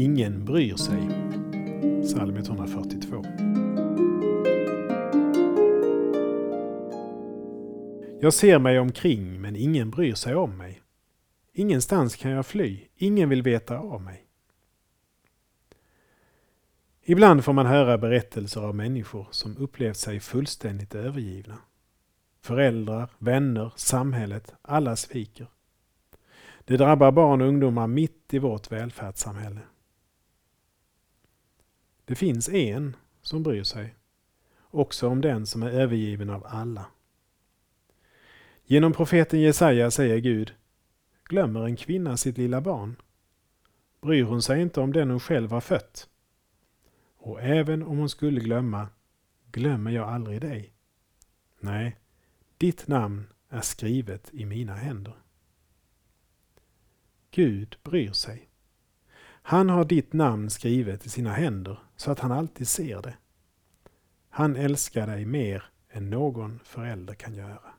ingen bryr sig. Psalm 142. Jag ser mig omkring men ingen bryr sig om mig. Ingenstans kan jag fly, ingen vill veta av mig. Ibland får man höra berättelser av människor som upplevt sig fullständigt övergivna. Föräldrar, vänner, samhället, alla sviker. Det drabbar barn och ungdomar mitt i vårt välfärdssamhälle. Det finns en som bryr sig, också om den som är övergiven av alla. Genom profeten Jesaja säger Gud, glömmer en kvinna sitt lilla barn? Bryr hon sig inte om den hon själv har fött? Och även om hon skulle glömma, glömmer jag aldrig dig. Nej, ditt namn är skrivet i mina händer. Gud bryr sig. Han har ditt namn skrivet i sina händer så att han alltid ser det. Han älskar dig mer än någon förälder kan göra.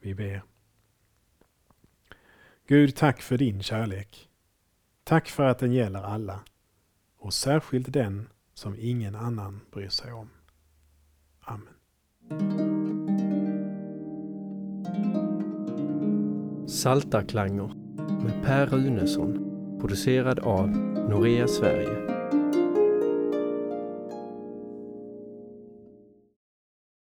Vi ber. Gud, tack för din kärlek. Tack för att den gäller alla och särskilt den som ingen annan bryr sig om. Amen. Saltarklanger med Per Runesson producerad av Norea Sverige.